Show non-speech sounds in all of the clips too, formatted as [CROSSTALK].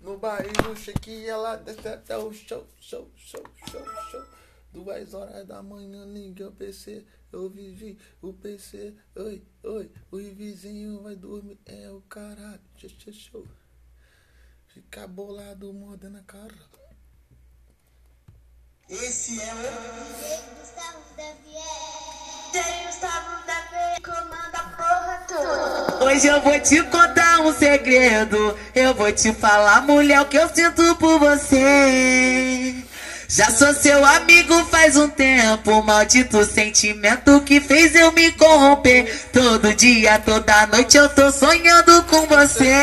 No barril, shake ela desce até o show, show, show, show, show. Duas horas da manhã, ninguém o PC, eu vivi o PC, oi, oi, o vizinho vai dormir, é o caralho, show, show. Fica bolado, moda na cara. Esse é o Gustavo Xavier. Tem Gustavo da V, comanda a porra toda. Hoje eu vou te contar um segredo. Eu vou te falar, mulher, o que eu sinto por você. Já sou seu amigo faz um tempo. Maldito sentimento que fez eu me corromper. Todo dia, toda noite eu tô sonhando com você.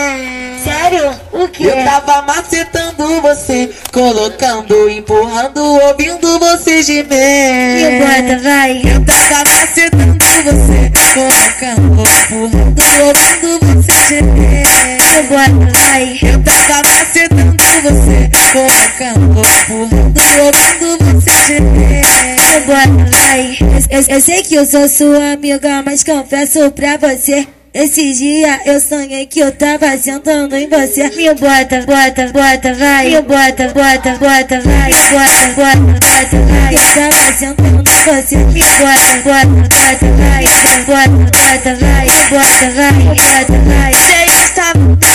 Sério? O que? Eu tava macetando você, colocando, empurrando, ouvindo você Me gemer. bota, vai. Eu tava macetando você, colocando, empurrando, ouvindo você gemer. Me bota, vai. Eu tava macetando você, colocando, empurrando, ouvindo você gemer. Me bota, vai. Eu, eu- sei que eu sou sua amiga, mas confesso pra você. Esse dia eu sonhei que eu tava sentando em você. Me bota, bota, bota, vai. Me bota, bota, bota, vai. Me bota, bota, bota, vai. Eu tava sentando em você. Me bota, bota, bota, vai. Me bota, bota, vai. Me bota, vai. Me bota, vai. Sei que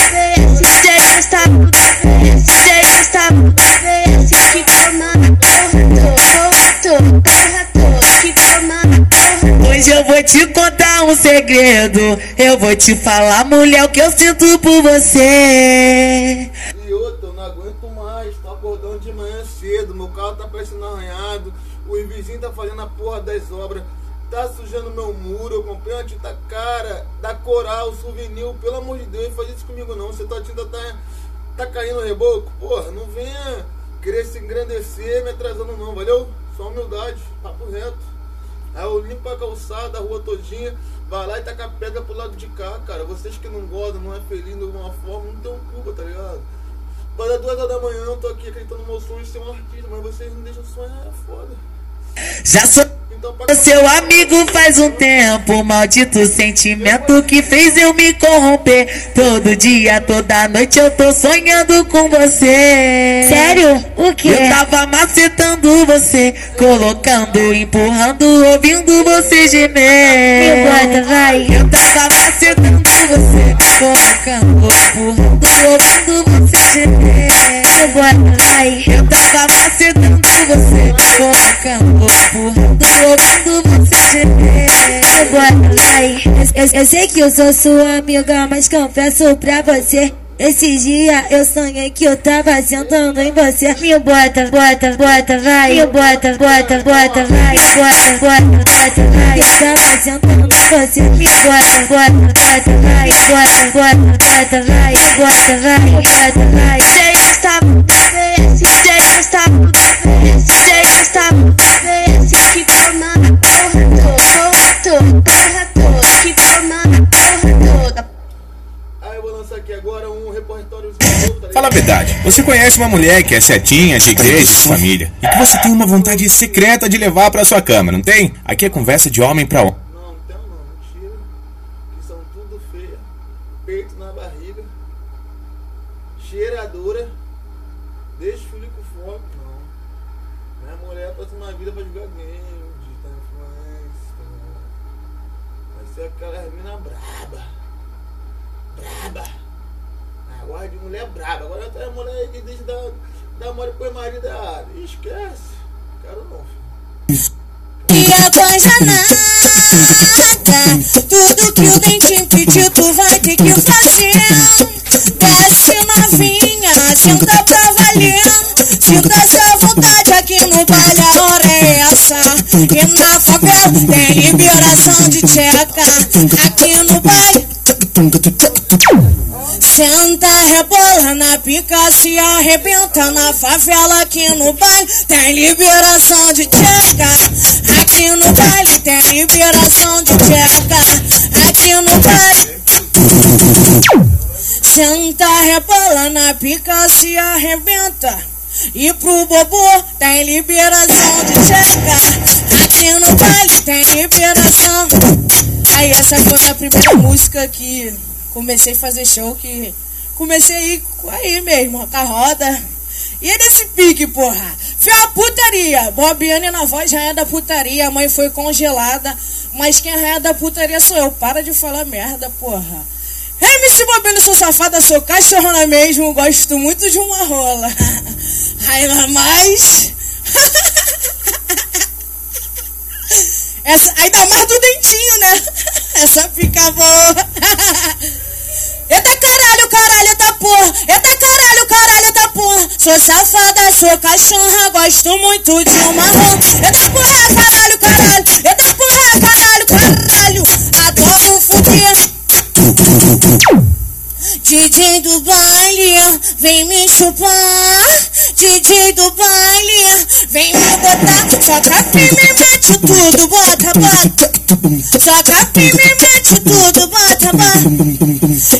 Hoje eu vou te contar um segredo. Eu vou te falar, mulher, o que eu sinto por você. Outra, eu não aguento mais, tô acordando de manhã cedo, meu carro tá parecendo arranhado, o vizinho tá fazendo a porra das obras, tá sujando meu muro, eu comprei uma tinta cara, da Coral, souvenir, pelo amor de Deus, faz isso comigo não, você tua tinta tá, tá caindo no reboco, porra, não venha querer se engrandecer me atrasando não, valeu? Só humildade, papo reto. Aí eu limpo a calçada, a rua todinha, vai lá e taca a pedra pro lado de cá, cara. Vocês que não gostam, não é feliz de alguma forma, não tem culpa, tá ligado? Para dar duas horas da manhã eu tô aqui acreditando no meu sonho de ser um artista, mas vocês não deixam sonhar, é foda. Já sou seu amigo faz um tempo. Maldito sentimento que fez eu me corromper. Todo dia, toda noite eu tô sonhando com você. Sério? O que? Eu tava macetando você, colocando, empurrando, ouvindo você Me gemer. bota, vai. Eu tava macetando você, colocando, empurrando, ouvindo você gemer. Me bota, vai. Eu tava macetando você, colocando, empurrando, você. Eu, eu- sei que eu sou sua amiga, mas confesso pra você. Esse dia eu sonhei que eu tava sentando em você. Me bota, bota, bota, vai. Me bota, bota, bota, vai. Bota, bota, bota, vai. Eu tava sentando em você. Me bota, bota, bota, vai. Bota, bota, bota, vai. Bota, vai. Bota, vai. Sei que está sei que está Fala a verdade, você conhece uma mulher que é setinha, de igreja, de família, e que você tem uma vontade secreta de levar pra sua cama, não tem? Aqui é conversa de homem pra homem. Não, não tem não, mentira. Que são tudo feia. Peito na barriga. Cheiradora. Desfile com foco, não. Minha mulher a próxima vida vai jogar game, digitar influência. Vai ser aquela mina braba. Braba. Ah, gosta de mulher braba. Agora tem mulher que deixa dar, dar mole pro marido. Esquece. Quero não, filho. E a coisa nada Tudo que o dente pediu tu vai ter que fazer Desce novinha, senta pra valer Sinta essa vontade aqui no baile, a hora é essa E na favela tem liberação de tcheca Aqui no baile Senta, rebola na pica, se arrebenta na favela aqui no baile. Tem liberação de tcheca. Aqui no baile tem liberação de tcheca. Aqui no baile. Senta, rebola na pica, se arrebenta. E pro bobo tem liberação de tcheca. Aqui no baile tem liberação. Aí essa foi a primeira música que comecei a fazer show que comecei a ir aí mesmo, com a roda. E é desse pique, porra. Fio a putaria. Bobiane na voz é da putaria. A mãe foi congelada. Mas quem é da putaria sou eu. Para de falar merda, porra. MC Bobino, sou safada, sou cachorrona mesmo. Gosto muito de uma rola. [LAUGHS] Ainda mais. [LAUGHS] Essa, ainda mais do dentinho, né? [LAUGHS] Essa fica boa. Eita caralho, caralho, eita porra. Eita caralho, caralho, eita porra. Sou safada, sou cachorra, gosto muito de uma rola. Eita porra, caralho, caralho. Eita porra, caralho, caralho. Adoro fuder. DJ do baile, vem me chupar. DJ do baile, vem me botar. Soca firme, mete tudo, bota, bota. Soca firme, mete tudo, bota, bota.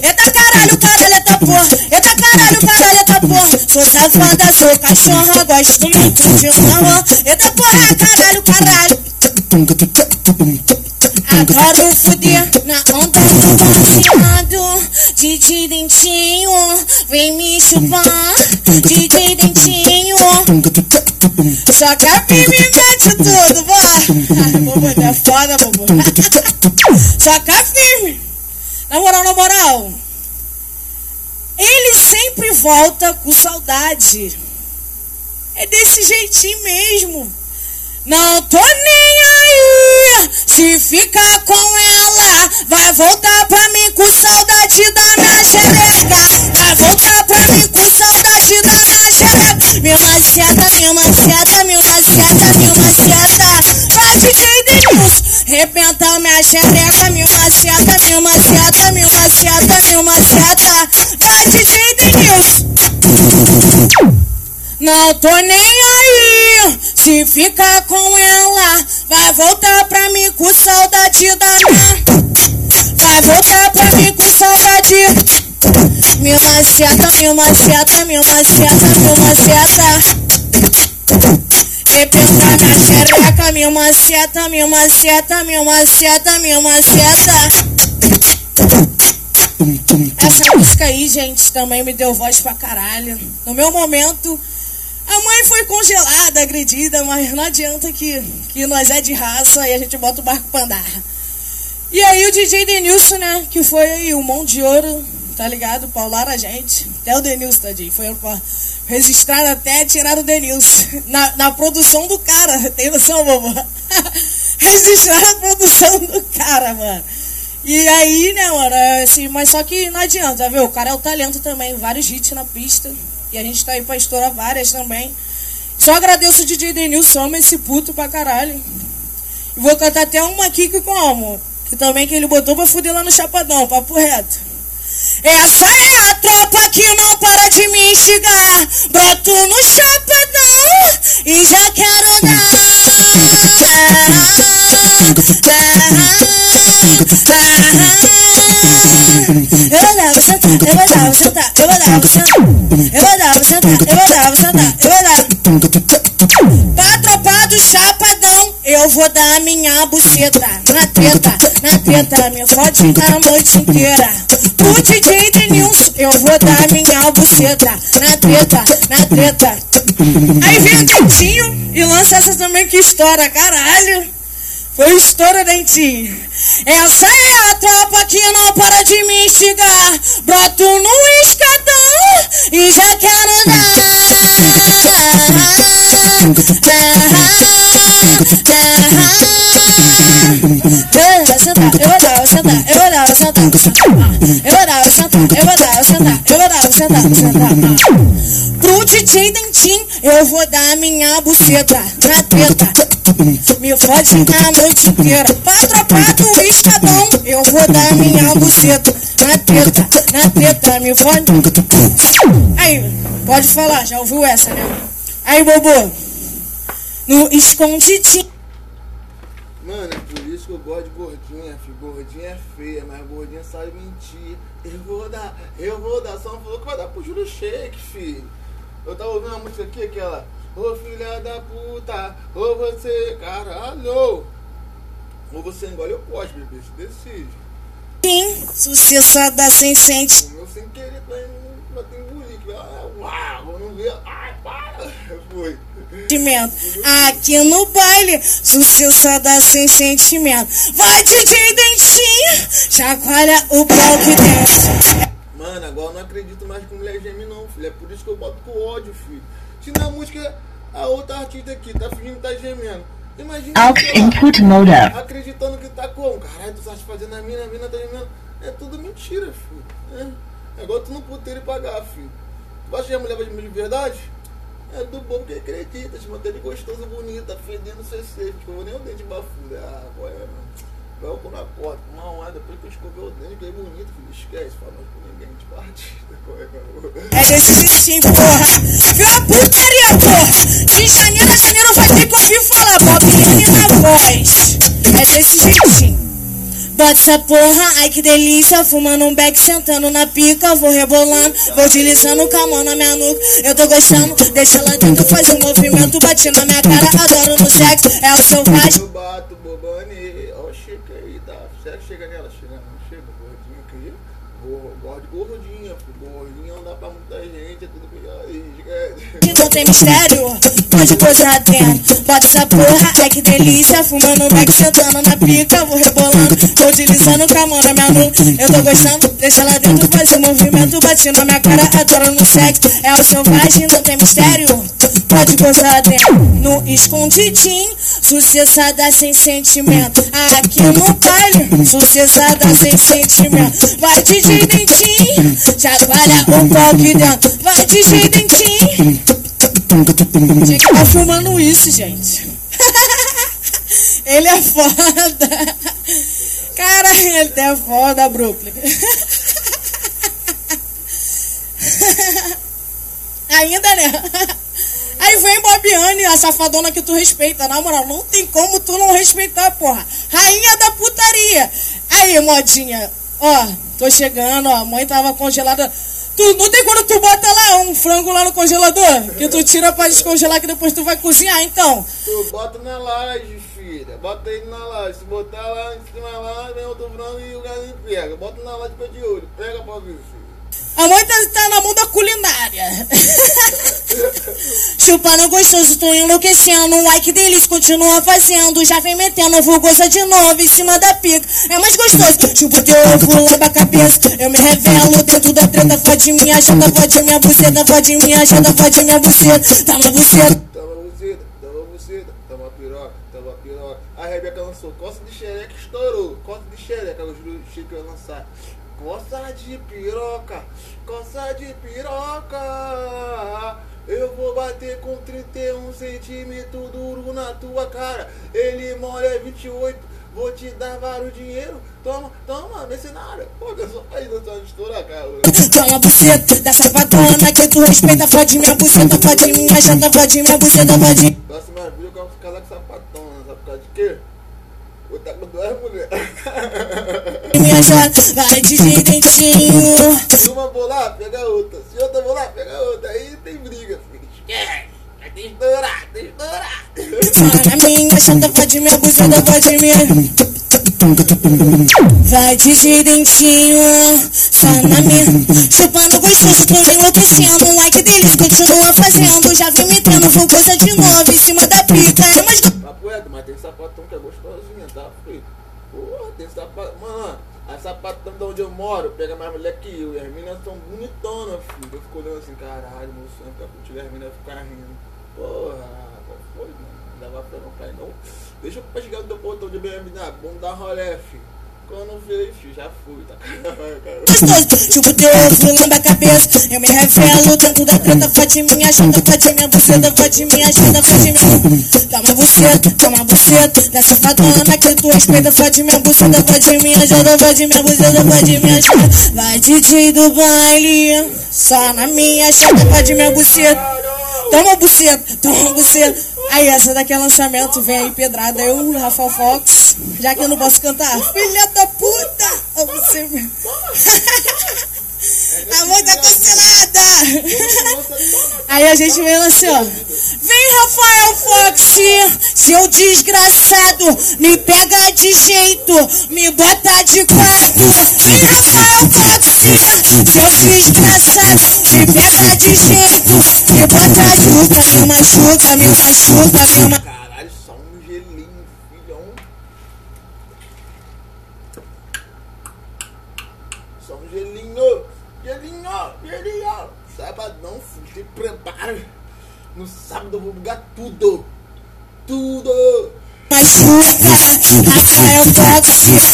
Eita caralho, caralho, eita porra. Eita caralho, caralho, eita porra. Sou safada, sou cachorra, gosto muito de rola. Eita porra, caralho, caralho. Adoro fuder na onda do baseado DJ Dentinho, vem me chupar. DJ Dentinho que a Pi me mete tudo, bora Bobo, é foda, bobo Só que a firme Na moral, na moral Ele sempre volta com saudade. É desse jeitinho mesmo não tô nem aí. Se ficar com ela, vai voltar pra mim com saudade da minha xereca. Vai voltar pra mim com saudade da minha xereca. Meu maceta, meu maceta, meu maceta, meu maceta. Vai DJ Denilson, rebenta minha xereca. Meu maceta, meu maceta, meu maceta, meu maceta. Vai DJ Denilson. Não tô nem aí. Se ficar com ela, vai voltar pra mim com saudade da minha. Vai voltar pra mim com saudade. Meu maceta, meu maceta, meu maceta, meu maceta. Repenta minha xereca, meu maceta, meu maceta, meu maceta, meu maceta. Essa música aí, gente, também me deu voz pra caralho. No meu momento, a mãe foi congelada, agredida, mas não adianta que, que nós é de raça e a gente bota o barco pra andar. E aí o DJ Denilson, né, que foi o mão de ouro, tá ligado? Paularam a gente. Até o Denilson, tadinho. Foi pra registrar até tirar o Denilson. Na, na produção do cara, [LAUGHS] tem noção, bobo? [LAUGHS] registrar a produção do cara, mano. E aí, né, mano, é assim, mas só que não adianta, viu? O cara é o talento também, vários hits na pista. E a gente tá aí pra estourar várias também. Só agradeço o DJ Denilson, ama esse puto pra caralho. E vou cantar até uma aqui que como? Que também que ele botou pra fuder lá no Chapadão, papo reto. Essa é a tropa que não para de me instigar. Broto no Chapadão e já quero dar. Eu vou dar, tá, eu você tá, eu você tá. Eu você tá, eu você tá, eu vou dar. Pra tropa do Chapadão, eu vou dar minha buceta. Na treta, na treta, me fode a noite inteira. O DJ Denilson, eu vou dar minha buceta. Na treta, na treta. Aí vem o Dentinho e lança essa também que estoura, caralho. Foi o estouro, Dentinho. Essa é a tropa que não para de me instigar. Broto no escadão e já quero dar. Vou dar, eu vou sentar, eu dar, vou sentar, eu dar, dar, vou sentar, eu dar, vou sentar, eu dar, eu vou sentar, sentar. Pro DJ Dentinho, eu vou dar minha buceta na teta. Me fode a noite inteira. Pra tropa do escadão, eu vou dar minha buceta na teta, na teta, me fode. Aí, pode falar, já ouviu essa, né? Aí, Bobo, no escondidinho. Mano, é por isso que eu gosto de gordinha, filho. Gordinha é feia, mas gordinha sabe mentir. Eu vou dar, eu vou dar. Só falou que vai dar pro Júlio Shake, filho. Eu tava ouvindo uma música aqui, aquela. Ô filha da puta, ou você, caralho. Ou você engole ou pode, bebê, se decide. Sim, sucessada sem sente. O meu sem querer tá vai ter engolir. que ah, Uau, vamos ver. Ai, para. [LAUGHS] Foi. sentimento. Aqui no baile, sucesso dá sem sentimento. Vai DJ Dentinho, chacoalha o pau que desce. Mano, agora eu não acredito mais que mulher geme não, filho. É por isso que eu boto com ódio, filho. Se na música, a outra artista aqui tá fingindo que tá gemendo. Imagina input mode acreditando que tá como? Caralho, tu tá fazendo a mina, a mina tá gemendo. É tudo mentira, filho. É, é igual tu não puteiro e pagar, filho. Tu acha que a mulher vai gemer de verdade? É do bom que acredita, se mantém gostoso, bonita, fedendo CC, escovou nem o dente bafudo. Ah, qual é, mano? Eu na porta, uma hora depois que eu escovei o dente, que é bonito, filho. Esquece, fala mais com ninguém, tipo artista, [LAUGHS] qual é? É desse jeitinho, porra. Viu a putaria, porra? De janeiro a janeiro vai ter que ouvir falar. Bobinho na voz. É desse jeitinho. Bota essa porra, ai que delícia. Fumando um beck, sentando na pica. Vou rebolando, vou deslizando com a mão na minha nuca. Eu tô gostando, deixa ela dentro, faz um movimento. Bate na minha cara, adoro no sexo. É o selvagem. Eu bato, bobane, ó, chega aí, tá? Será que chega nela? Chega, não chega, gordinho aqui. Go- Gosto de gordinha, filho. Gordinha não dá pra muita gente, é tudo que aí, esquece. que não tem mistério, pode coisar dentro. Bota essa porra, ai que delícia. Fumando um beck, sentando na pica. Vou rebolando, vou deslizando com a mão na minha nuca. Eu tô gostando, deixa ela dentro, faz um movimento. Bate na minha cara, adoro no sexo. É o selvagem, não tem mistério. Pode gozar dentro, no escondidinho, sucessada sem sentimento. Aqui no baile, sucessada sem sentimento. Vai DJ dentinho, chacoalha o pau aqui dentro. Vai DJ dentinho. Gente, tá filmando isso, gente. Ele é foda. Cara, ele é foda, Brooklyn. Ainda, né? Aí vem Bobiane, a safadona que tu respeita. Na moral, não tem como tu não respeitar, porra. Rainha da putaria. Aí, modinha. Ó, tô chegando, ó. A mãe tava congelada. Tu, não tem quando tu bota lá um frango lá no congelador? Que tu tira pra descongelar que depois tu vai cozinhar, então. Tu bota na laje, filha. Bota ele na laje. Se botar lá em cima lá, vem outro frango e o galinho pega. Bota na laje fica de olho. Pega pra ver, filho. A mãe tá, tá na mão da culinária. [LAUGHS] Chupando gostoso, tô enlouquecendo. Ai que delícia, continua fazendo. Já vem metendo, vou gozar de novo em cima da pica. É mais gostoso. Chupa teu ovo, lamba a cabeça. Eu me revelo dentro da treta. Fode minha janta, fode minha buceta. Fode minha janta, fode minha buceta. Tá uma buceta. Tava buceta, tava buceta, tava piroca, tava piroca. A Rebeca lançou Costa de Xereca, estourou. Costa de Xereca, o Júlio Chico ia lançar. Coça de piroca, coça de piroca. Eu vou bater com 31 centímetros duro na tua cara. Ele molha 28, vou te dar vários dinheiro. Toma, toma, mercenária. Pô, eu só aí não tô estourar, cara. Toma buceta da sapatona que tu respeita. Fode minha buceta, fode minha janta, fode minha buceta, fode. Próxima vez eu quero casar com sapatona, sabe por causa de quê? Estar com duas mulheres. Vai de dentinho. Se uma bolar, pega a outra. Se outra bolar, pega a outra. Aí tem briga, filho. Esquece. Vai ter que estourar, tem estourar. Na minha janta, fode minha buceta, fode minha. Vai de dentinho, só na minha. Chupando gostoso, tô enlouquecendo. Ai que delícia, continua fazendo. Já vem metendo, vou coisa de novo em cima da pica. É mais Papo reto, mas tem sapatão que é gostosinha, tá, filho? Porra, tem sapatão. Mano, a sapatão de onde eu moro pega mais mulher que eu. E as meninas são bonitonas, filho. Eu fico olhando assim, caralho, meu sonho pra curtir as meninas ficar rindo. Porra, qual foi, mano? Não dava pra não cair, não. Deixa eu chegar no teu portão de BMW, vamos dar rolé, filho. Quando veio, filho, já fui, tá? Chupa teu ovo, lamba a cabeça. Eu me revelo dentro da treta. Fode minha janta, fode minha buceta. Fode minha janta, fode minha. Toma buceta, toma buceta. Da safadona que tu respeita. Fode minha buceta, fode minha janta. Fode minha buceta, fode minha janta. Vai DJ do baile. Só na minha janta, fode minha buceta. Toma buceta, toma buceta. Aí, essa daqui é lançamento, vem aí pedrada, eu, Rafael Fox, já que eu não posso cantar. Filha da puta! Você... A mãe tá cancelada! [LAUGHS] Aí a gente vem assim, ó. Vem Rafael Fox, seu desgraçado, me pega de jeito, me bota de quatro. Vem, Rafael Fox, seu desgraçado, me pega de jeito, me bota de juca, me machuca, me machuca, me machuca. Caralho, só um gelinho, filhão. Só um gelinho. Gelinho, gelinho. Sabadão, filho, te prepara. No sábado eu vou bugar tudo. Tudo. Machuca, Rafael Fox,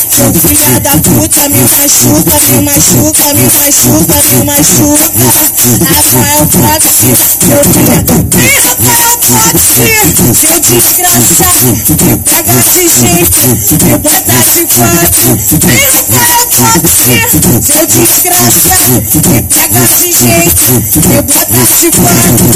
seu filho da puta, me machuca, me machuca, me machuca, me machuca, Rafael Fox, seu filho da Rafael Fox, seu desgraçado, me pega de jeito, me bota de quatro, Rafael Fox, seu desgraçado, me pega de jeito, me bota de quatro,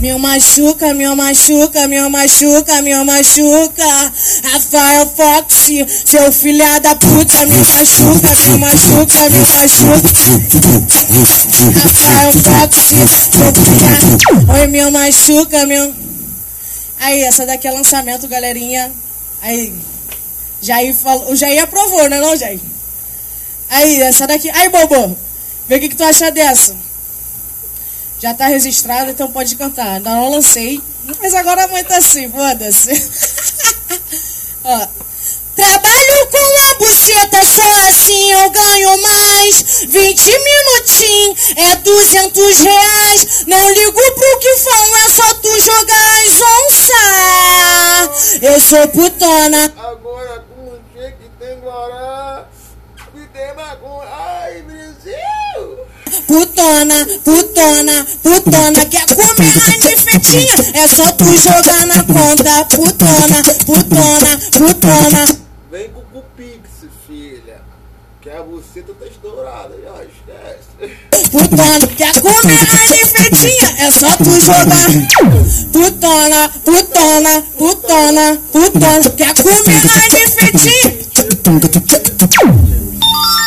me machuca, me machuca, me machuca, me machuca. Rafael Fox, seu filha da puta, me machuca, me machuca, me machuca. Rafael Fox, seu filha. Oi, me machuca, meu. Aí, essa daqui é lançamento, galerinha. Aí, Jair falou. O Jair aprovou, né, não, Jair? Aí, essa daqui. Aí, Bobo, vê o que, que tu acha dessa. Já tá registrado, então pode cantar. Ainda não lancei. Mas agora a mãe tá assim, foda-se. [LAUGHS] Ó. Trabalho com a buceta, só assim eu ganho mais. 20 minutinhos é 200 reais. Não ligo pro que falam, é só tu jogar as onça. Eu sou putona. Agora com o que tem Guará. E tem maconha. Ai, Brasil. Putona, putona, putona, quer comer anifetinha? É só tu jogar na conta. Putona, putona, putona. Vem com o Cupix, filha. Que a buceta tá estourada já, esquece. Putona, quer comer anifetinha? É só tu jogar. Putona, putona, putona, putona, quer comer anifetinha?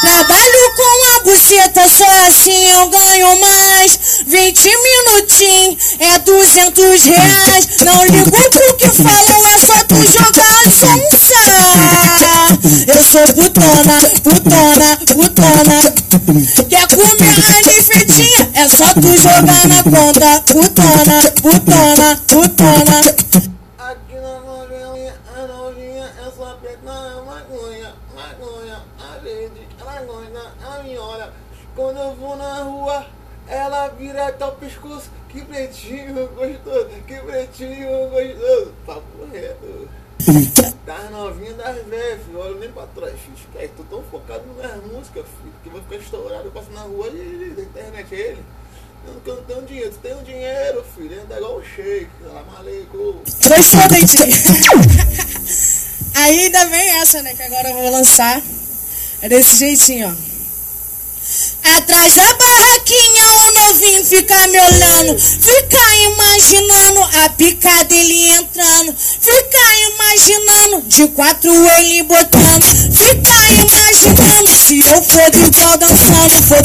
Trabalho com a buceta, só assim eu ganho mais. 20 minutinhos é 200 reais. Não ligo pro que falam, é só tu jogar sonsa. Eu sou putona, putona, putona. Quer comer anifetinha? É só tu jogar na conta. Putona, putona, putona. Aqui na novelinha, a novinha é maconha, maconha, a verde, ela gosta, ela me olha. Quando eu vou na rua, ela vira até o pescoço. Que pretinho gostoso, que pretinho gostoso. Papo reto. Das novinhas das velhas, filho, olha nem pra trás, filho. Esquece, tô tão focado nas músicas, filho, que eu vou ficar estourado, eu passo na rua e da internet é ele. Eu não- tenho dinheiro, tem um dinheiro, filho, anda igual o shake. Transponente. Aí [LAUGHS] ainda vem essa, né? Que agora eu vou lançar. É desse jeitinho, ó. Atrás da barraquinha o novinho fica me olhando, fica imaginando a pica dele entrando, fica imaginando de quatro ele botando, fica imaginando se eu for de igual dançando, for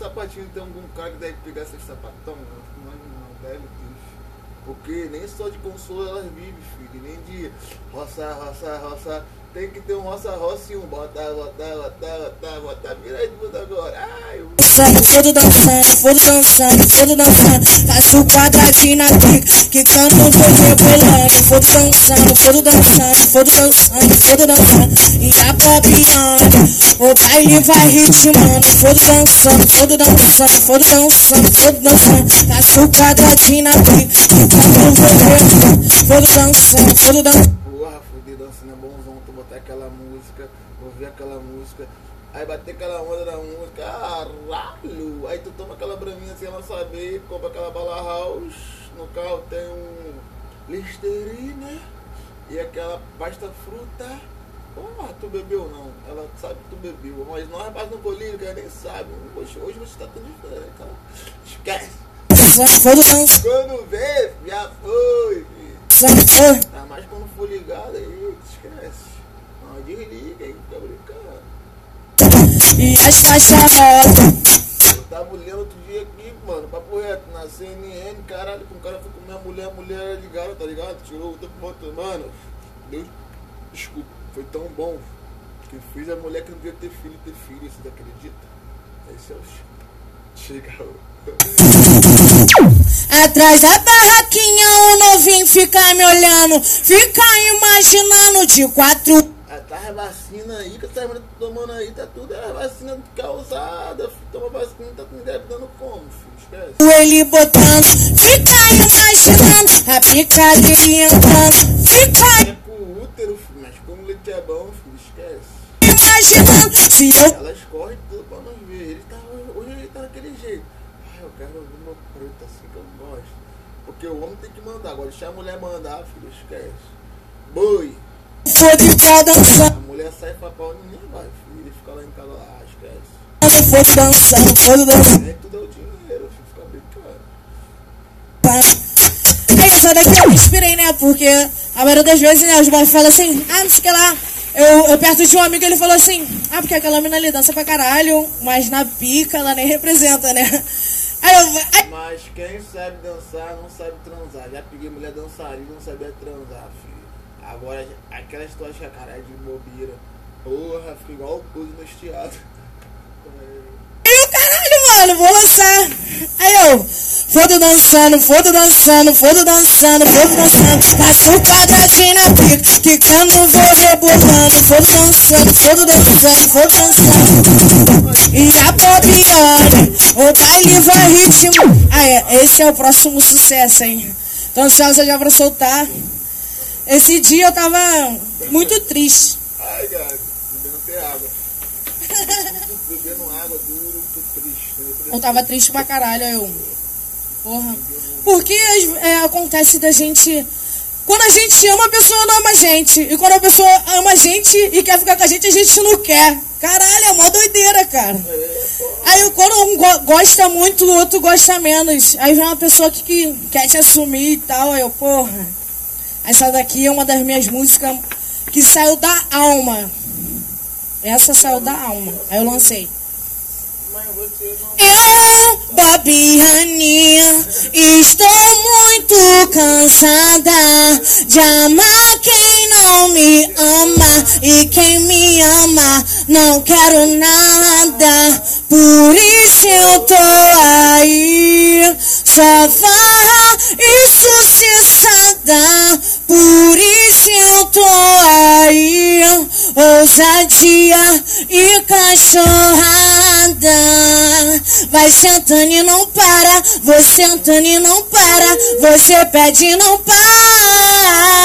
sapatinho tem algum cara que deve pegar esse sapatão? Deve ter. Porque nem só de consolo elas vivem, filho, nem de roça, roça, roça. Tem que ter um roça, roça e um bota, bota, bota, bota, bota, vira mundo agora. Ai, eu... fodo dançando, fodo dançando, fodo dançando. Faço quadradinho na pica, quicando, vou rebolando. Fodo dançando, fodo dançando, fodo dançando, fodo dançando. E a popiando, o baile vai ritmando. Fodo dançando, fodo dançando, fodo dançando, fodo dançando. Faço quadradinho na pica, quicando, vou rebolando. Fodo dançando, fodo dançando. Botar aquela música, ouvir aquela música, aí bater aquela onda da música, caralho! Aí tu toma aquela braminha sem ela saber, compra aquela bala house, no carro tem um Listerine né? e aquela pasta fruta. Porra, tu bebeu não? Ela sabe que tu bebeu, mas nós rapaz no colírio, que ela nem sabe. Hoje, hoje você tá tão diferente, cara. Esquece! Quando vê, já foi, filho. Tá mais quando for ligado aí, esquece. Não, desliga aí, fica brincando. E as faixas rosa. tava olhando outro dia aqui, mano, papo reto, na CNN, caralho, com um cara foi comer a mulher, a mulher era ligada, tá ligado? Tirou outra foto, mano. Deus, desculpa, foi tão bom que fiz a mulher que não devia ter filho ter filho, você acredita? Esse é o Chega. Atrás da barraquinha, o novinho fica me olhando, fica imaginando de quatro. Tá a vacina aí que essa mulher tá tomando aí, tá tudo é vacina causada, filho. Toma vacina, tá com engravidando como, filho? Esquece. Ele botando, fica imaginando a picadeira entrando, fica É com útero, filho, mas como leite é bom, filho, esquece. imaginando se eu Elas correm tudo pra nós ver. Ele tá, hoje ele tá daquele jeito. Ah, eu quero ouvir meu preto assim que eu gosto. Porque o homem tem que mandar. Agora deixar a mulher mandar, filho, esquece. Boi. For de pra A dançando, mulher sai pra pau e ninguém vai, filho. Ele fica lá em casa lá, ah, esquece. for dançando, for dançando. É tudo é o dinheiro, filho. Fica brincando. É essa daqui eu inspirei, né? Porque a maioria das vezes, né, os boys falam assim, ah, não sei o que lá. Eu, eu perto de um amigo, ele falou assim, ah, porque aquela mina ali dança pra caralho, mas na pica ela nem representa, né? Aí eu, aí, Mas quem sabe dançar não sabe transar. Já peguei mulher dançarina e não sabia transar, filho. Agora, aquelas tuas caralho de bobeira. Porra, fica igual o Puzo no estiado. aí o caralho, mano, vou lançar. Aí eu, foda dançando, foda dançando, foda dançando, foda dançando. Passo o quadradinho na pica, quicando, vou rebolando, foda dançando, foda dançando, foda dançando. E a Bobiane, o baile vai ritmo. Ah, é, esse é o próximo sucesso, hein? Tô ansiosa já pra soltar. Esse dia eu tava muito triste. Ai, gato, bebendo até água. bebendo água duro, tô triste. Eu tava triste pra caralho, eu. Porra. Porque é, acontece da gente. Quando a gente ama, a pessoa não ama a gente. E quando a pessoa ama a gente e quer ficar com a gente, a gente não quer. Caralho, é mó doideira, cara. Aí quando um go- gosta muito, o outro gosta menos. Aí vem uma pessoa que, que quer te assumir e tal. Aí eu, porra. Essa daqui é uma das minhas músicas que saiu da alma. Essa saiu da alma. Aí eu lancei. Eu, Babiane, estou muito cansada de amar quem não me ama e quem me ama não quero nada. Por isso eu tô aí, só farra e ousadia e cachorrada. Vai sentando e não para, você sentando e não para, você pede e não para.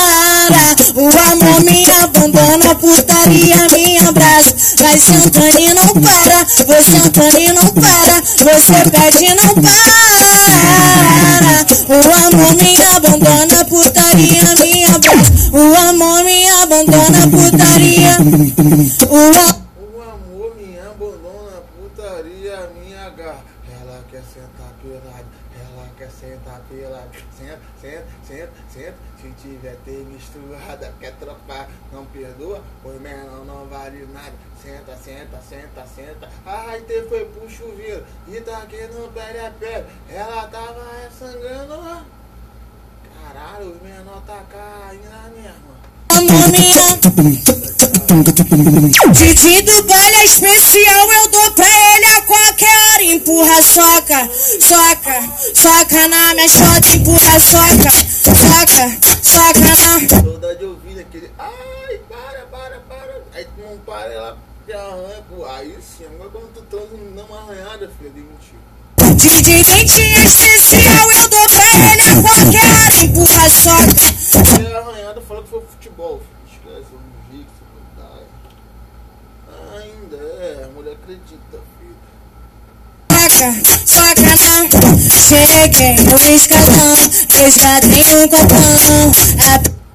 O amor me abandona, putaria me abraça. Vai sentando e não para, você sentando e não para, você pede e não para. O amor me abandona, putaria me abraça. O amor me abandona, a putaria. O amor me abandona, putaria me agarra. Ela quer sentar pelado, ela quer sentar pelado. Senta, senta, senta, senta. Se tiver ter misturada, quer trocar, não perdoa, pois menor não vale nada. Senta, senta, senta, senta. Ai, te foi pro chuveiro e tá aqui no pele a pele. Ela tava sangrando. Caralho, o menor tá caindo na mesma. Didi do baile é especial, eu dou pra ele a qualquer hora. Empurra, soca, soca, soca na minha chota, empurra, soca, soca, soca na. Saudade de ouvir aquele. Ai, para, para, para. Aí tu não para, ela te arranha, pô. Aí sim, agora quando tu não uma arranhada, filho, de mentira. Didi especial, eu dou pra ele a qualquer hora. Empurra, soca, Se é arranhada, fala que foi futebol, filho. Esquece, eu não vi que você verdade. É, a mulher acredita, filho. soca. Cheguei no escalão, resgatei um copão.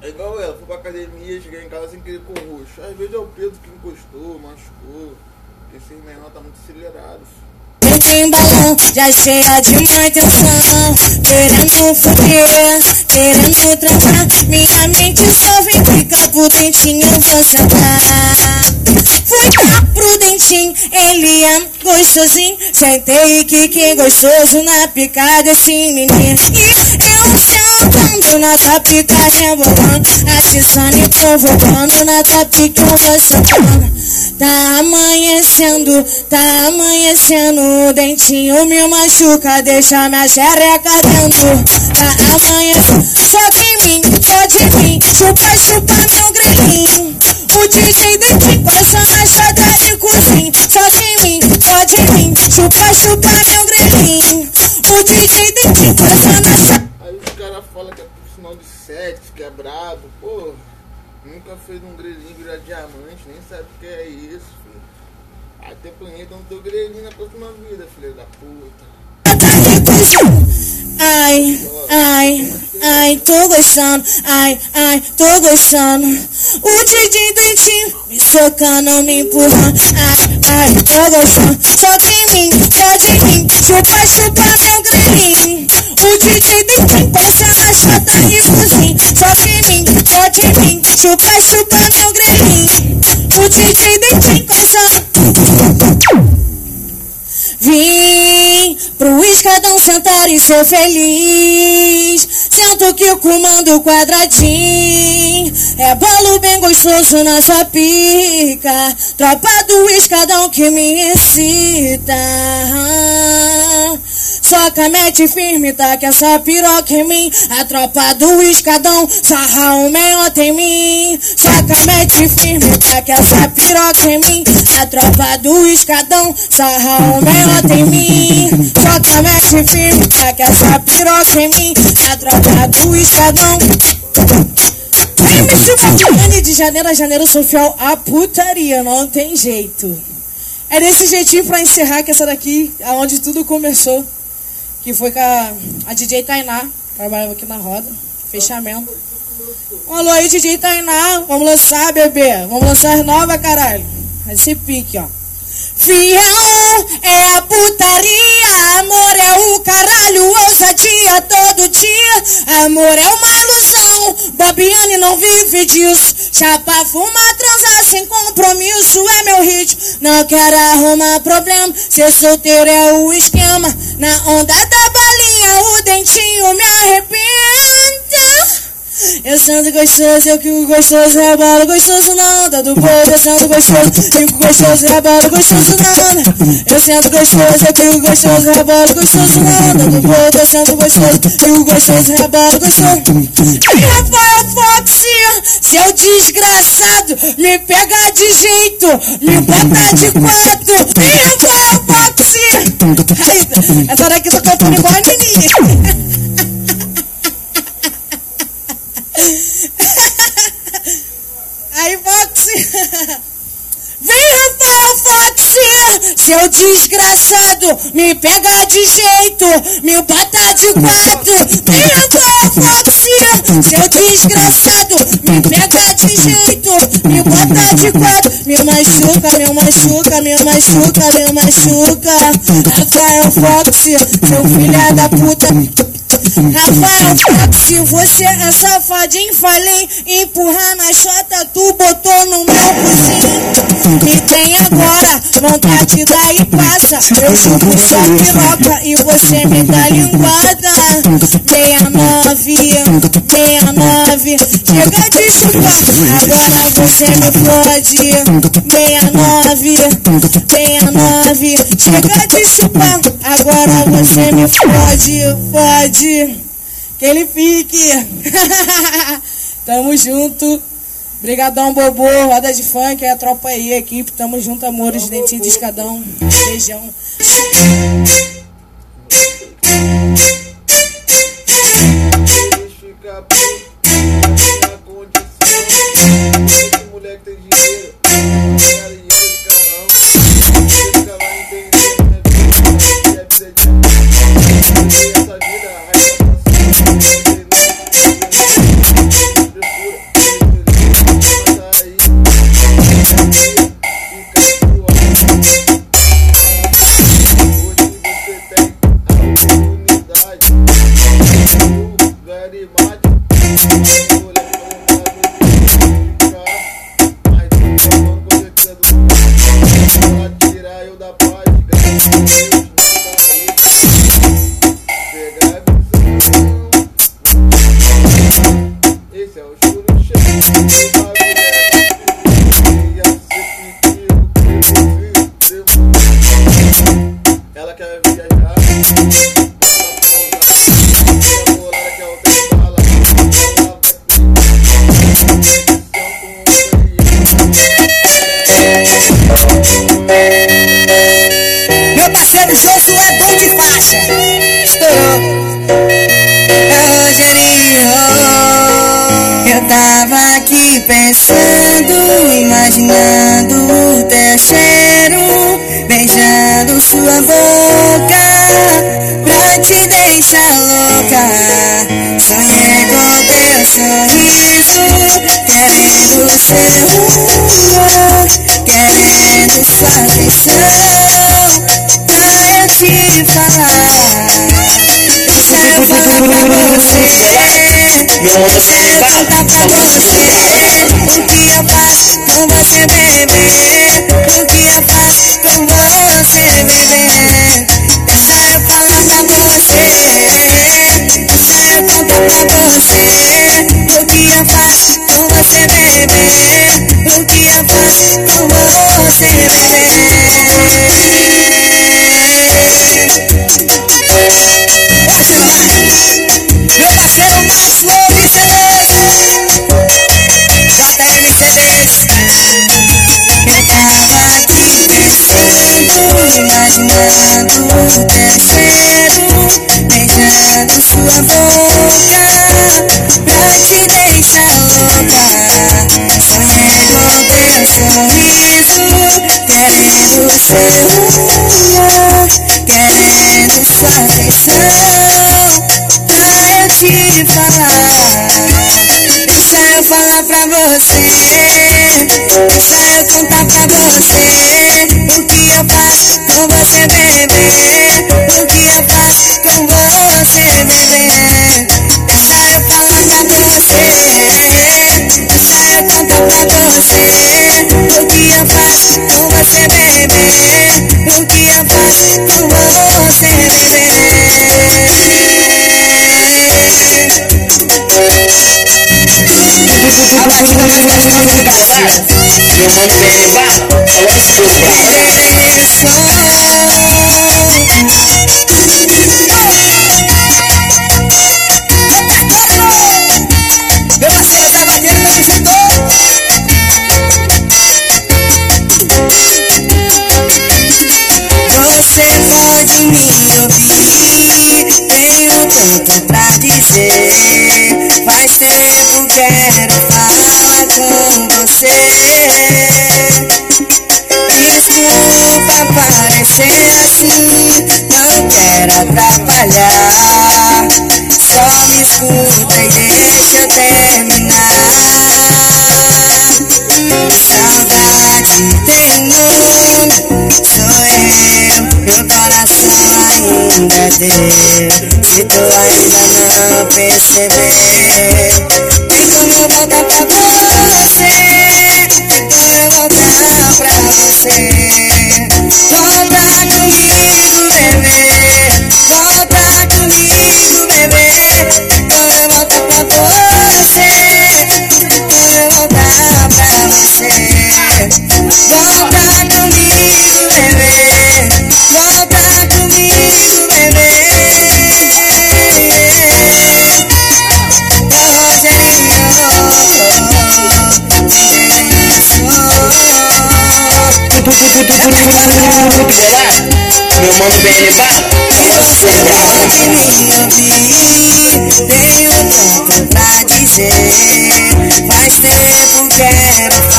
É igual ela, fui pra academia, cheguei em casa sem querer com o roxo. Às vezes é o Pedro que encostou, machucou. Esse menor tá muito acelerado, filho. Mente em balão, já cheia de má intenção Querendo foder, querendo trancar Minha mente só vem fica por dentinho, vou sentar Fui lá pro dentinho, ele é gostosinho. Sentei que que gostoso na pica desse menino. E eu sentando na tua pica, rebolando, atiçando e provocando na tua pica, sentando. Tá amanhecendo, tá amanhecendo, o dentinho me machuca, deixa minha xereca dentro. Tá amanhecendo, sobe em mim, pode em mim, chupa, chupa meu grelhinho. O DJ dentinho coçando a chada de cozinha, sobe em mim, em mim, chupa, chupa meu grelhinho. O DJ dentinho coçando a chada. Aí os caras falam que é profissional de sexo, que é brabo. Pô, nunca fez um grelhinho virar diamante, nem sabe o que é isso, filho. Até planeta não teu grelhinho na próxima vida, filho da puta. Ai, ai, ai, tô gostando, ai, ai, tô gostando. O DJ dentinho me socando, me empurrando, ai, ai, tô gostando. Soca em mim, pode em mim, chupa, chupa meu grelhinho. O DJ dentinho coçando a chata e cozinha. Soca em mim, pode em mim, chupa, chupa meu grelhinho. O DJ dentinho coçando. Vim pro escadão sentar e ser feliz. Sento que eu comando quadradinho. É bolo bem gostoso na sua pica. Tropa do escadão que me excita. Soca, mete firme, tá que essa piroca em mim. A tropa do escadão, sarra o meiota em mim. Soca, mete firme, tá que essa piroca em mim. A tropa do escadão, sarra o meiota em mim. Soca, mete firme, tá que essa piroca em mim. A tropa do escadão. Me chupar de janeiro a janeiro, sou fiel à putaria, não tem jeito. É desse jeitinho pra encerrar que essa daqui, aonde tudo começou que foi com a, a DJ Tainá, trabalhava aqui na roda, fechamento. Um alô aí, DJ Tainá, vamos lançar, bebê, vamos lançar as novas, caralho. Esse pique, ó. Fiel é a putaria, amor é o caralho, ousadia todo dia. Amor é uma ilusão, Babiane não vive disso. Chapa, fuma, transar sem compromisso é meu ritmo. Não quero arrumar problema, ser solteiro é o esquema. Na onda da balinha, o dentinho me arrebenta. Eu sendo gostoso, eu que gostoso, rebalo gostoso na onda do povo. Eu sendo gostoso, fico gostoso, rebalo gostoso na onda. Eu sendo gostoso, eu que gostoso, rebalo gostoso na onda do povo. Eu sendo gostoso, fico gostoso, rebalo gostoso. Rafael Fox, seu desgraçado, me pega de jeito, me bota de quatro. Rafael Fox, essa daqui tá cantando igual a menina. [LAUGHS] Aí, Foxy. Vem, Rafael Foxy, seu desgraçado, me pega de jeito, me bota de quatro. Vem, Rafael Foxy, seu desgraçado, me pega de jeito, me bota de quatro. Me machuca, me machuca, me machuca, me machuca. Rafael Foxy, seu filho da puta. Rafael Foxy, você é safadinho, falei empurrar na chota, tu botou no meu cozinho. E tem agora vontade daí passa, eu chupo sua piroca e você me dá linguada. 69, 69, chega de chupar, agora você me fode. 69, 69, chega de chupar, agora você me fode, fode. Que ele fique. [LAUGHS] Tamo junto. Brigadão, Bobô, roda de funk, é a tropa aí, a equipe. Tamo junto, amores, dentinho de escadão. Beijão. Putos na condição. Esse moleque tem dinheiro, Ready, march. Quero contar pra você o que eu faço com você, bebê. Cada amigo na minha comunidade Meu nome não é Bala, é Let's Go Brava olhar Só me escuta e deixa eu terminar Saudade tenho, sou eu Meu coração ainda deu tu ainda não percebeu será? Meu mano PN vai? Verdade me vi, tenho tanto pra dizer. Faz tempo quero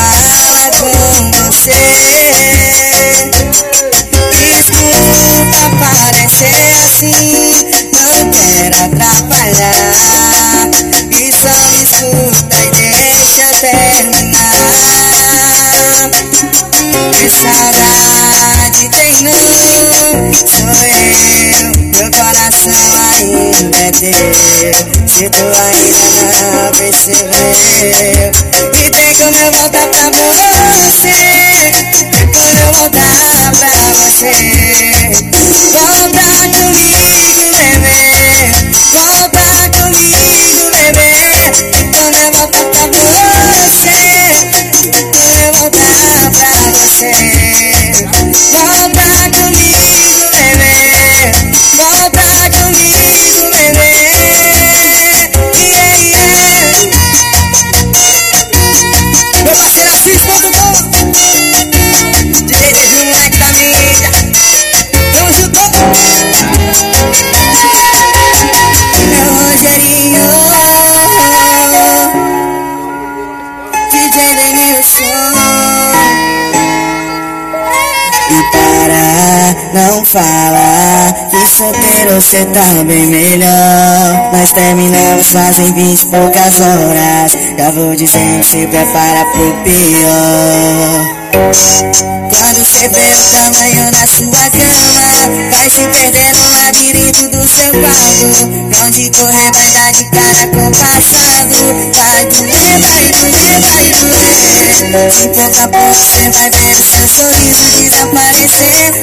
get a oportunidade. O Garimate solteiro cê tá bem melhor Nós terminamos fazem vinte e poucas horas Já vou dizendo, se prepara pro pior quando cê vê o tamanho da sua cama Vai se perder no labirinto do seu quarto onde correr vai dar de cara com o passado Vai doer, vai doer, vai doer De pouco a pouco cê vai ver o seu sorriso desaparecer.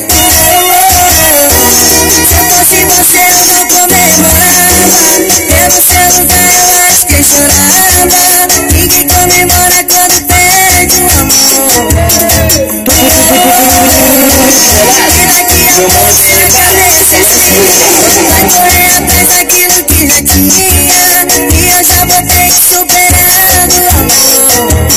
Se eu fosse você eu não comemorava Pelo seu lugar eu acho que chorava correr atrás daquilo que já tinha E eu já vou ter que superar no amor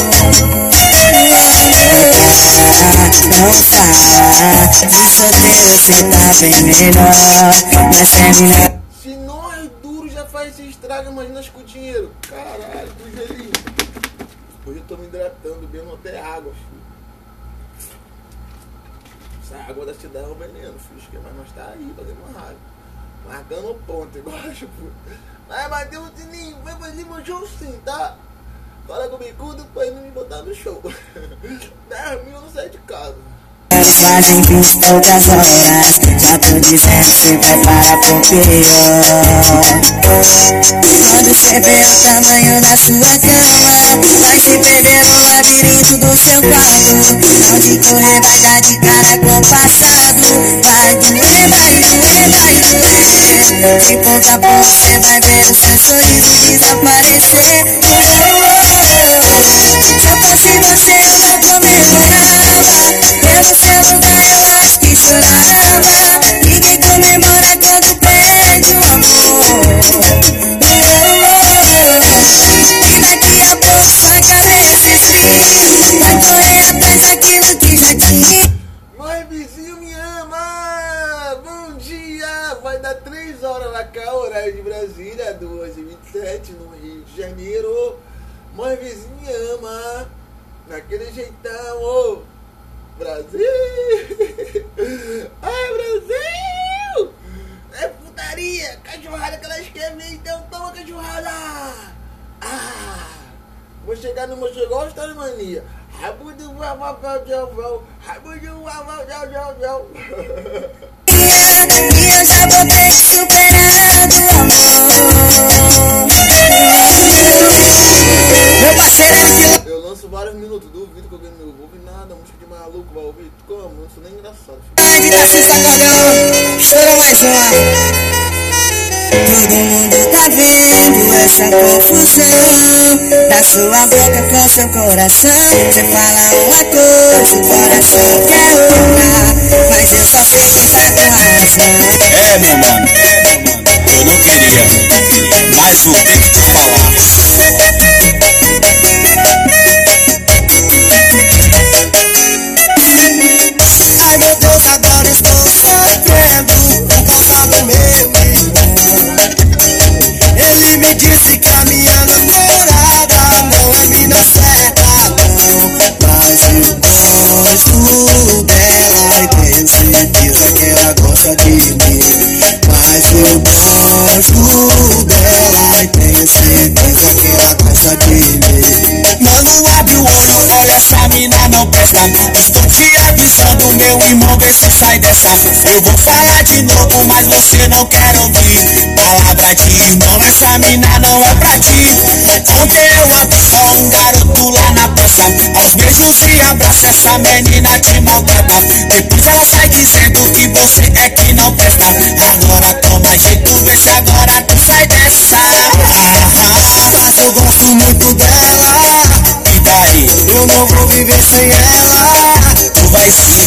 Não fala De solteiro cê tá bem melhor Mas termina Se nós duro já faz esse estrago, imagina com dinheiro. Caralho, gelinho. Hoje eu tô me hidratando, bebendo até água, filho. Essa água da cidade é um veneno, filho. Mas tá aí fazendo uma raiva. Marcando o ponto, igual tipo. Vai bater o sininho, vai fazer meu show sim, tá? Fala com o bicudo pra ele me botar no show. [LAUGHS] 10 mil não sai de casa. Fazem e poucas horas Já tô dizendo, se prepara pro pior Cê vê o tamanho da sua cama Vai se perder no labirinto do seu quarto. Onde correr vai dar de cara com o passado Vai doer, vai doer, vai doer De pouco a pouco cê vai ver o seu sorriso desaparecer Se eu fosse você eu não comemorava Pelo seu lugar eu acho que chorava. Ninguém comemora quando perde o amor Mãe vizinho me ama! Bom dia! Vai dar 3 horas lá cá, horário de Brasília, 2h27 no Rio de Janeiro. Mãe vizinho me ama! Naquele jeitão, ô! Brasil! [LAUGHS] Ai, Brasil! É putaria! Cachorrada que elas querem então toma cachorrada! Ah! Vou chegar no meu chegou história mania. Rabo do vavau, jau, jau. Rabo do vavau, jau, jau, jau. E eu já vou ter que superar do amor Meu parceiro é que Eu lanço vários minutos, duvido que alguém não ouve nada, música de maluco vai ouvir. Como? Não sou nem engraçado. Pode tá se sacodão, chora mais uma Todo mundo tá vendo essa confusão Da sua boca com seu coração Você fala uma coisa, o coração quer outra Mas eu só sei que tá com razão É, meu mano. Eu não queria, mas ter que falar. Gosta de mim Mas eu gosto dela. E tenho certeza que ela gosta de mim. Mano, abre o olho, olha essa mina não presta. Estou te avisando, meu irmão, vê se sai dessa. Eu vou falar de novo, mas você não quer ouvir. Palavra de irmão, essa mina não é pra ti. Ontem eu abri só um garoto lá na praça. Aos beijos e abraços, essa menina te maltrata. Depois ela sai dizendo que você é que não presta. Agora toma jeito, vê se agora tu sai dessa. Ah, eu gosto muito dela E daí? Eu não vou viver sem ela Tu vai sim.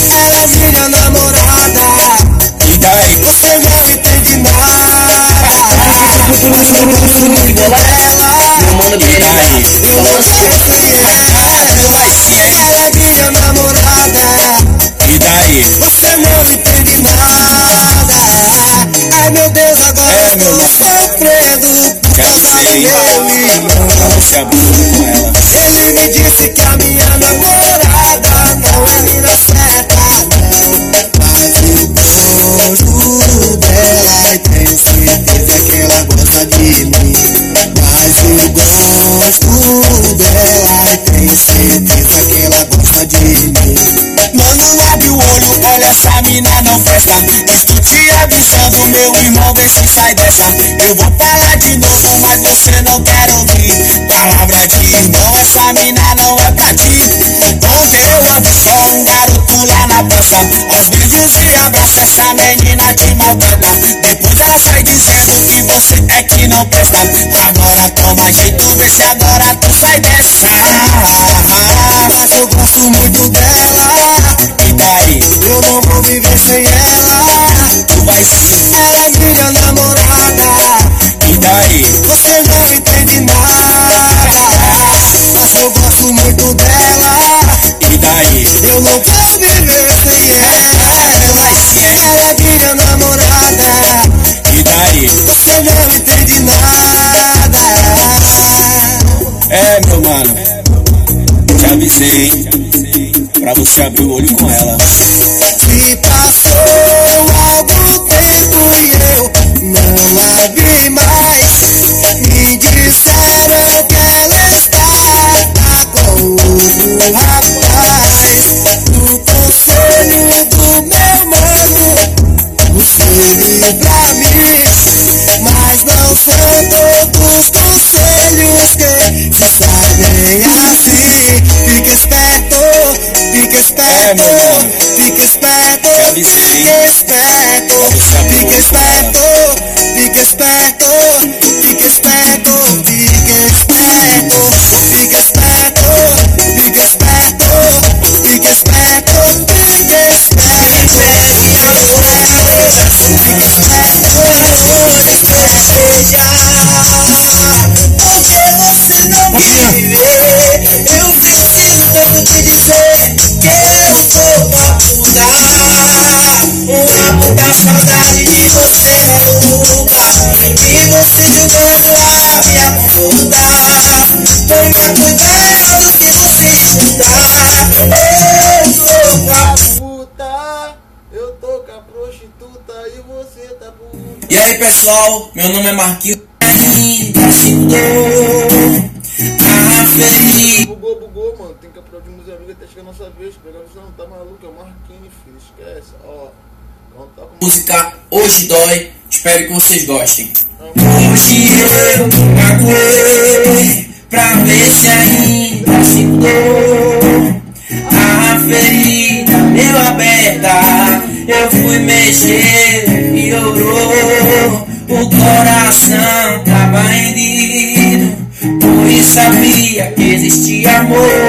Abraça essa menina de maldade Depois ela sai dizendo que você é que não presta. Agora toma jeito, vê se agora tu sai dessa. Mas eu gosto muito dela. que o olho com ela. pessoal, meu nome é Marquinhos. Ainda estou aferido. Bugou, bugou, mano. Tem que aplaudir meus amigos até chegar a nossa vez. Pegar você não tá maluco, é o Marquinhos, filho. Esquece, ó. Tá com... Música Hoje Dói. Espero que vocês gostem. Hoje eu aguei pra ver se ainda se mudou. A ferida meu aberta, eu fui mexer. somewhere.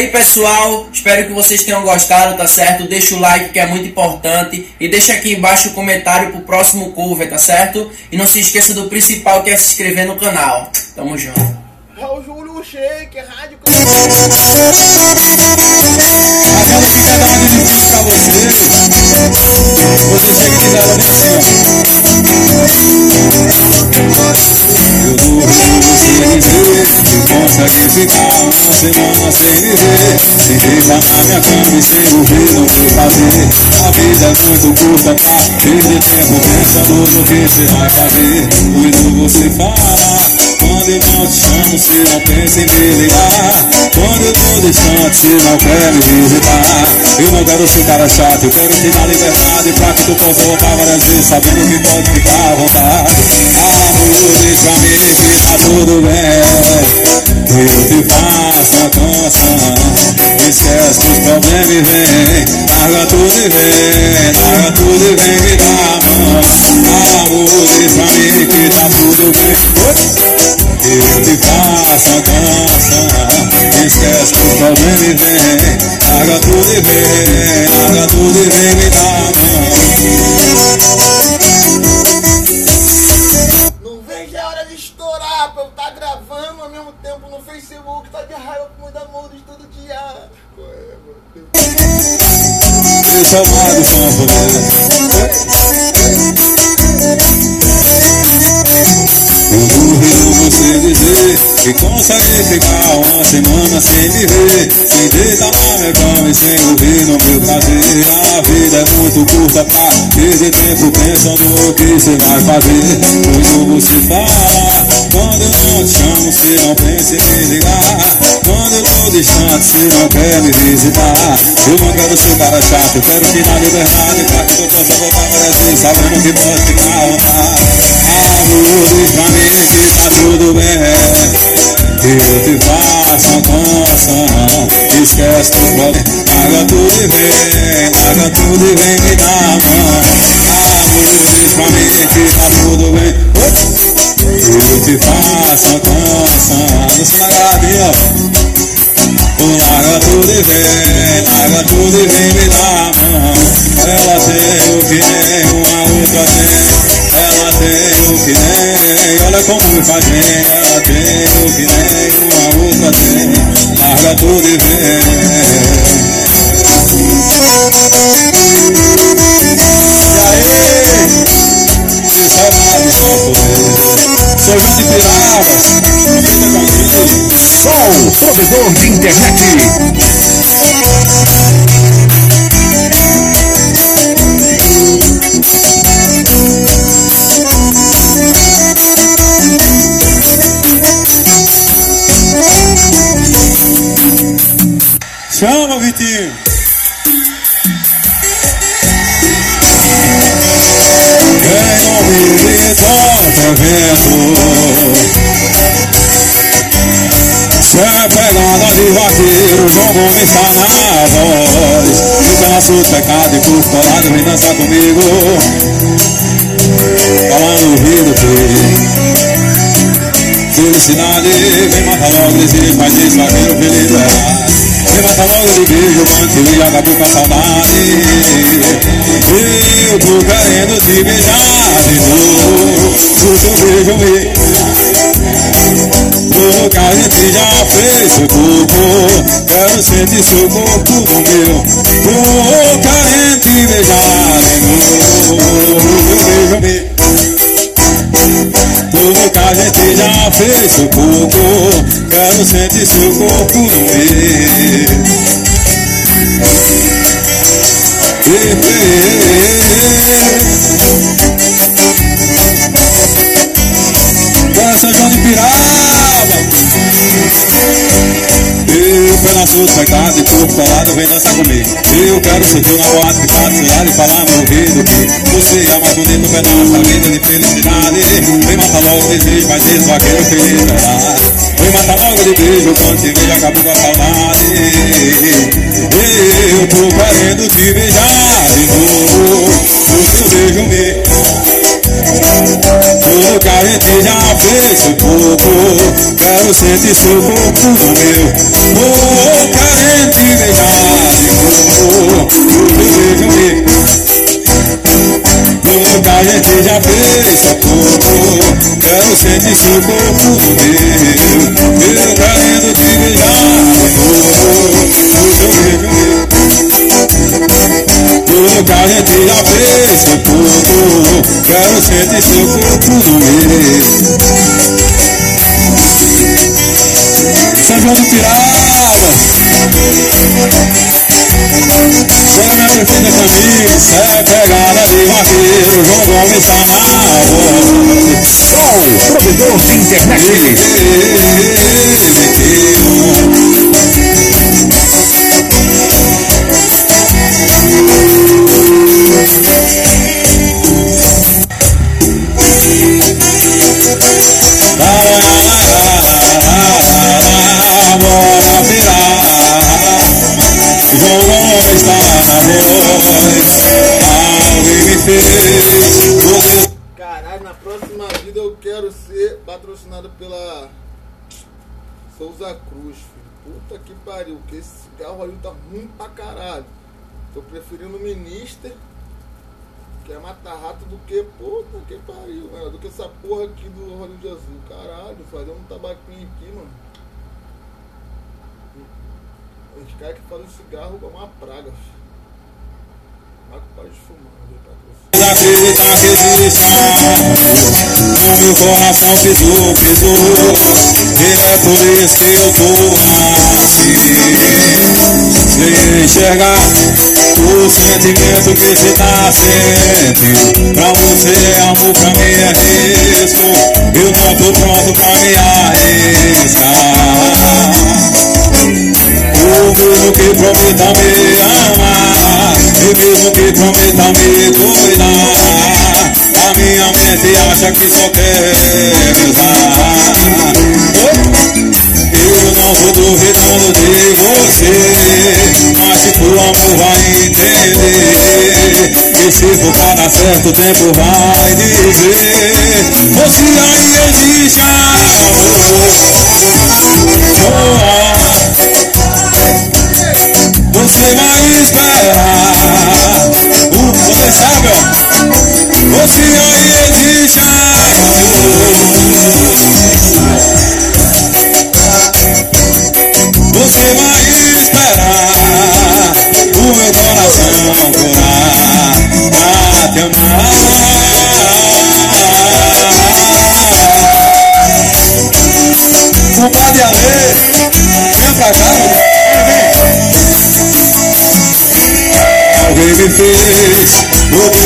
aí, pessoal, espero que vocês tenham gostado, tá certo? Deixa o like que é muito importante e deixa aqui embaixo o comentário pro próximo cover, tá certo? E não se esqueça do principal que é se inscrever no canal. Tamo junto. Raul Júlio Shake, é Rádio pra assim, ó. Eu durmo você dizer que consegue ficar uma semana sem me ver. Se deita na minha cama e sem ouvir no meu prazer. A vida é muito curta pra perder tempo pensando no que você vai fazer. Cuido você fala. Quando não te chamo, você não pensa em me ligar. Quando eu tô distante, você não quer me visitar. Eu não quero ser cara chato, eu quero te dar liberdade pra que tu possa voltar várias vezes, sabendo que pode ficar à vontade. Amor, diz pra mim que tá tudo bem. Que eu te faço a canção. Esquece os problemas e vem. Larga tudo e vem, larga tudo e vem me dar a mão. Amor, diz pra mim que tá tudo bem. Eu te faço a canção Esquece o problema e vem. Larga tudo e vem Larga tudo e vem me dar a mão. Não vejo a hora de estourar Pra eu estar tá gravando ao mesmo tempo no Facebook Tá de raiva com muita mudas todo dia. Esse é o mar do que consegue ficar uma semana sem me ver Sem deitar na minha cama e sem ouvir no meu prazer. A vida é muito curta pra perder tempo pensando no que você vai fazer. Quando você fala, quando eu não te chamo você não pensa em me ligar. Quando eu tô distante você não quer me visitar. Eu não quero ser cara chato, eu quero te dar liberdade Pra que eu possa voltar várias vezes sabendo que pode ficar à Diz pra mim que tá tudo bem. Eu te faço a canção Esquece do problema Larga tudo e vem Larga tudo e vem me dar a mão. Amor, diz pra mim que tá tudo bem. Eu te faço a larga ó Larga tudo e vem Larga tudo e vem me dar a mão. Ela tem o que nenhuma outra tem ela tem o que nem, olha como faz bem. Ela tem o que nem uma outra tem. Larga tudo e vem. E aí? Foi. Sou João de Piravas. Fica com a gente. Sol, provedor de internet. Está na voz. E pedaço de pecado e por colado vem dançar comigo. Falando no ouvido teu Felicidade, vem matar logo desejo, mas esse vaqueiro feliz é Levanta logo de beijo, manto e acabou com a saudade. Eu tô querendo te beijar de novo. O seu beijo O que a gente já fez corpo Quero sentir seu corpo no meu querendo te beijar O seu beijo que a gente já fez corpo Quero sentir seu corpo no meu. Bora eu pedaço de pecado e corpo colado, vem dançar comigo. Eu quero ser namorado, ficar do seu lado e falar no ouvido que você é mais bonito pedaço da vida de felicidade. Vem matar logo o desejo, mas esse vaqueiro feliz será. Vem matar logo de beijo, quando te vejo acabou com a saudade. Eu tô querendo te beijar Esse pouco já eu sempre estou com o meu. Vou beijar de máximo Desejo me Muita gente já pensa pouco corpo Quero sentir seu corpo o meu. Meu querendo te beijar de novo beijo meu Muita gente já pensa pouco corpo Quero sentir seu corpo o meu. Hey. Tá ruim pra caralho. Tô preferindo o Minister, que é matar rato, do que, puta que pariu, mano. Do que essa porra aqui do Hollywood Azul. Caralho, fazer um tabaquinho aqui, mano. Os caras que fazem cigarro é uma praga, filho. Fumar, patrocínio. acreditar que existe amor No meu coração pisou, pisou E é por isso que eu tô assim. Sem enxergar o sentimento que cê tá sentindo Pra você é amor, pra mim é risco Eu não tô pronto pra me arriscar. O mesmo que prometa me amar Mesmo que prometa me cuidar A minha mente acha que só quer usar Eu não tô duvidando de você Mas se for amor vai entender E se for pra dar certo o tempo vai dizer Você aí existe amor. Você vai esperar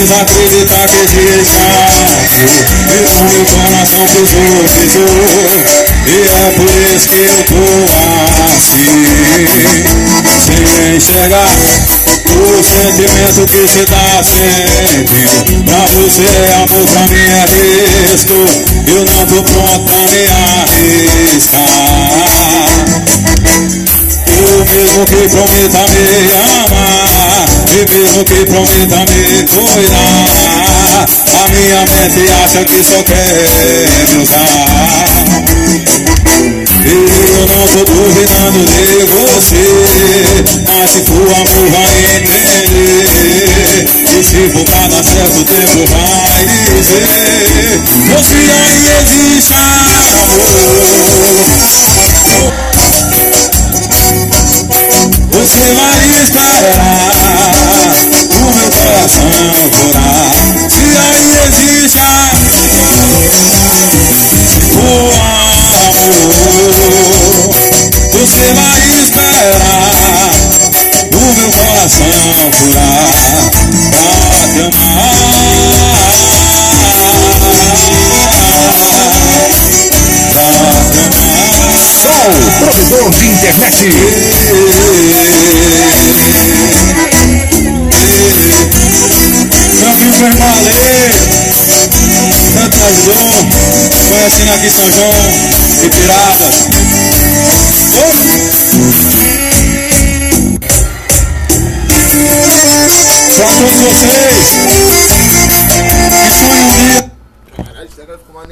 desacreditar que existe o meu coração pisou, pisou E é por isso que eu tô assim. Sem enxergar o sentimento que cê tá sentindo Pra você amor, pra mim é risco Eu não tô pronto pra me arriscar. O mesmo que prometa me amar E mesmo que prometa me cuidar A minha mente acha que só quer usar Eu não tô duvidando de você Mas se for amor vai entender E se for pra dar certo o tempo vai dizer Você aí existe amor. Você vai esperar o curar. Se aí existe o amor, você vai esperar o meu coração curar pra te amar. Pra te amar. Sol, provedor de internet.